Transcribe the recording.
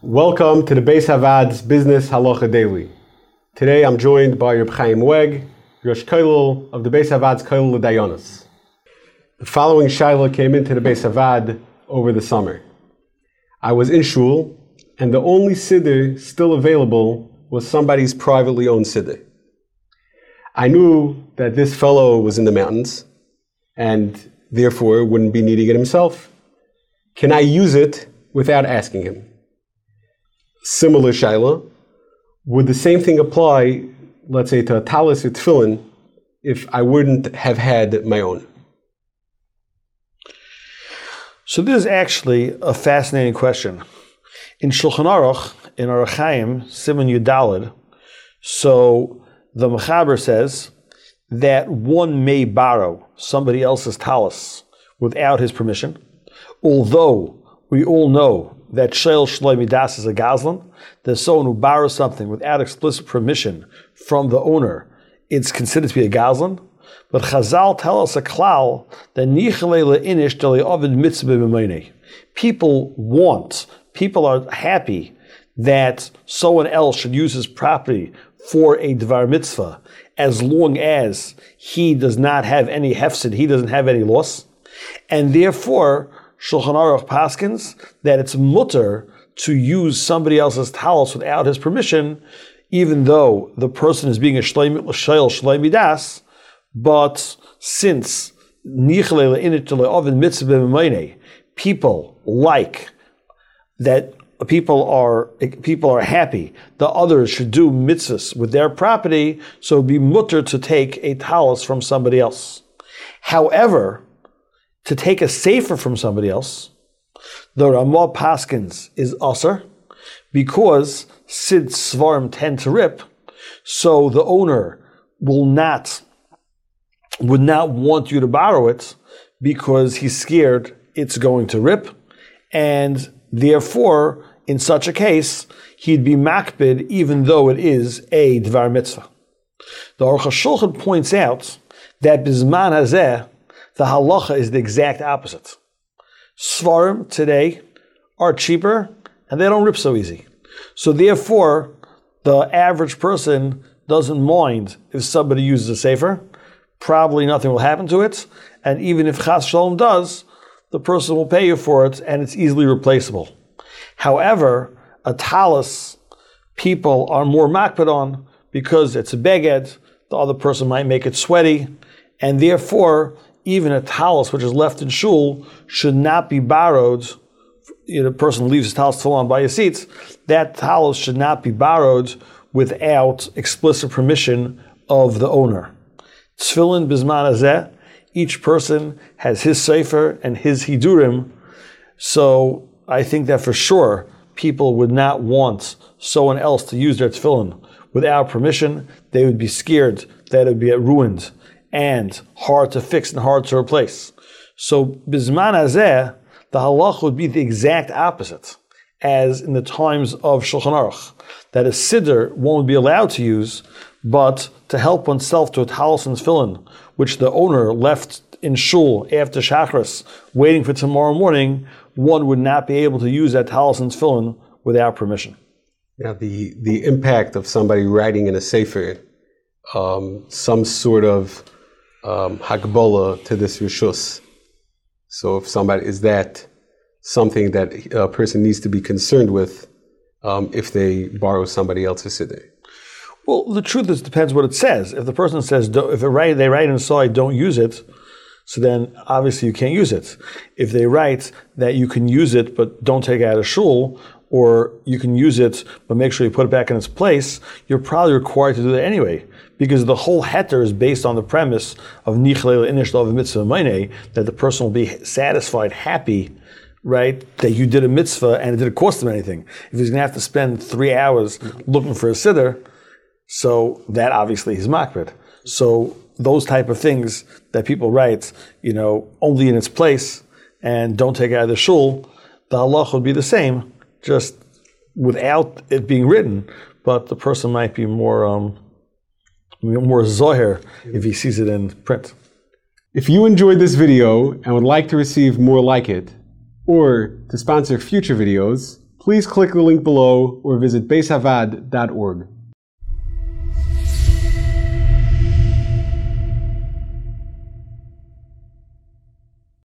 Welcome to the Bais HaVaad's Business Halacha Daily. Today I'm joined by Reb Chaim Weg, Rosh Kollel of the Bais HaVaad's Kollel Dayanis. The following Shaila came into the Bais HaVaad over the summer. I was in Shul, and the only Siddur still available was somebody's privately owned Siddur. I knew that this fellow was in the mountains, and therefore wouldn't be needing it himself. Can I use it without asking him? Similar Shaila, would the same thing apply, let's say, to a talis or tefillin, if I wouldn't have had my own? So this is actually a fascinating question. In Shulchan Aruch, in Orach Chaim, Siman Yud Dalet, so the Mechaber says that one may borrow somebody else's talis without his permission, although we all know that Shoel Shelo Mida'as is a Gazlan, that someone who borrows something without explicit permission from the owner, it's considered to be a Gazlan. But Chazal tell us a klal that nichalele inish deli ovid mitzvah People want, people are happy that someone else should use his property for a dvar mitzvah, as long as he does not have any hefsid, he doesn't have any loss, and therefore Shulchan Aruch paskins that it's mutter to use somebody else's talis without his permission, even though the person is being a shleim shleim das, but since people like that people are people are happy the others should do mitzvahs with their property, so it'd be mutter to take a talis from somebody else. However, to take a safer from somebody else, the Ramah Paskins is assur because Sid Sefarim tend to rip, so the owner will not would not want you to borrow it because he's scared it's going to rip, and therefore, in such a case, he'd be makbid even though it is a dvar mitzvah. The Aruch HaShulchan points out that bisman hazeh, the halacha is the exact opposite. Sefarim today are cheaper and they don't rip so easy. So therefore, the average person doesn't mind if somebody uses a safer probably nothing will happen to it. And even if Chas Shalom does, the person will pay you for it and it's easily replaceable. However, a people are more makbid on because it's a beged, the other person might make it sweaty, and therefore, even a talis which is left in shul should not be borrowed. You know, a person leaves his talis full on by his seats, that talis should not be borrowed without explicit permission of the owner. Tefillin bismanazeh. each person has his sefer and his hidurim. So I think that for sure people would not want someone else to use their tefillin without permission. They would be scared that it would be ruined and hard to fix and hard to replace. So bizman azeh, the halach would be the exact opposite as in the times of Shulchan Aruch, that a siddur won't be allowed to use but to help oneself to a talis and tefillin, which the owner left in shul after shachris, waiting for tomorrow morning, one would not be able to use that talis and tefillin without permission. Now, the, the impact of somebody writing in a sefer um, some sort of um, to this rishus. So, if somebody is that something that a person needs to be concerned with um, if they borrow somebody else's siddur? Well, the truth is, depends what it says. If the person says, if write, they write inside, don't use it, so then obviously you can't use it. If they write that you can use it, but don't take it out of shul, or you can use it, but make sure you put it back in its place, you're probably required to do that anyway. Because the whole heter is based on the premise of nichlel inish of mitzvah meine, that the person will be satisfied, happy, right, that you did a mitzvah and it didn't cost them anything. If he's going to have to spend three hours looking for a siddur, so that obviously is makbid. So those type of things that people write, you know, only in its place and don't take out of the shul, the halach would be the same, just without it being written. But the person might be more um, more zohir if he sees it in print. If you enjoyed this video and would like to receive more like it, or to sponsor future videos, please click the link below or visit baishavaad.org.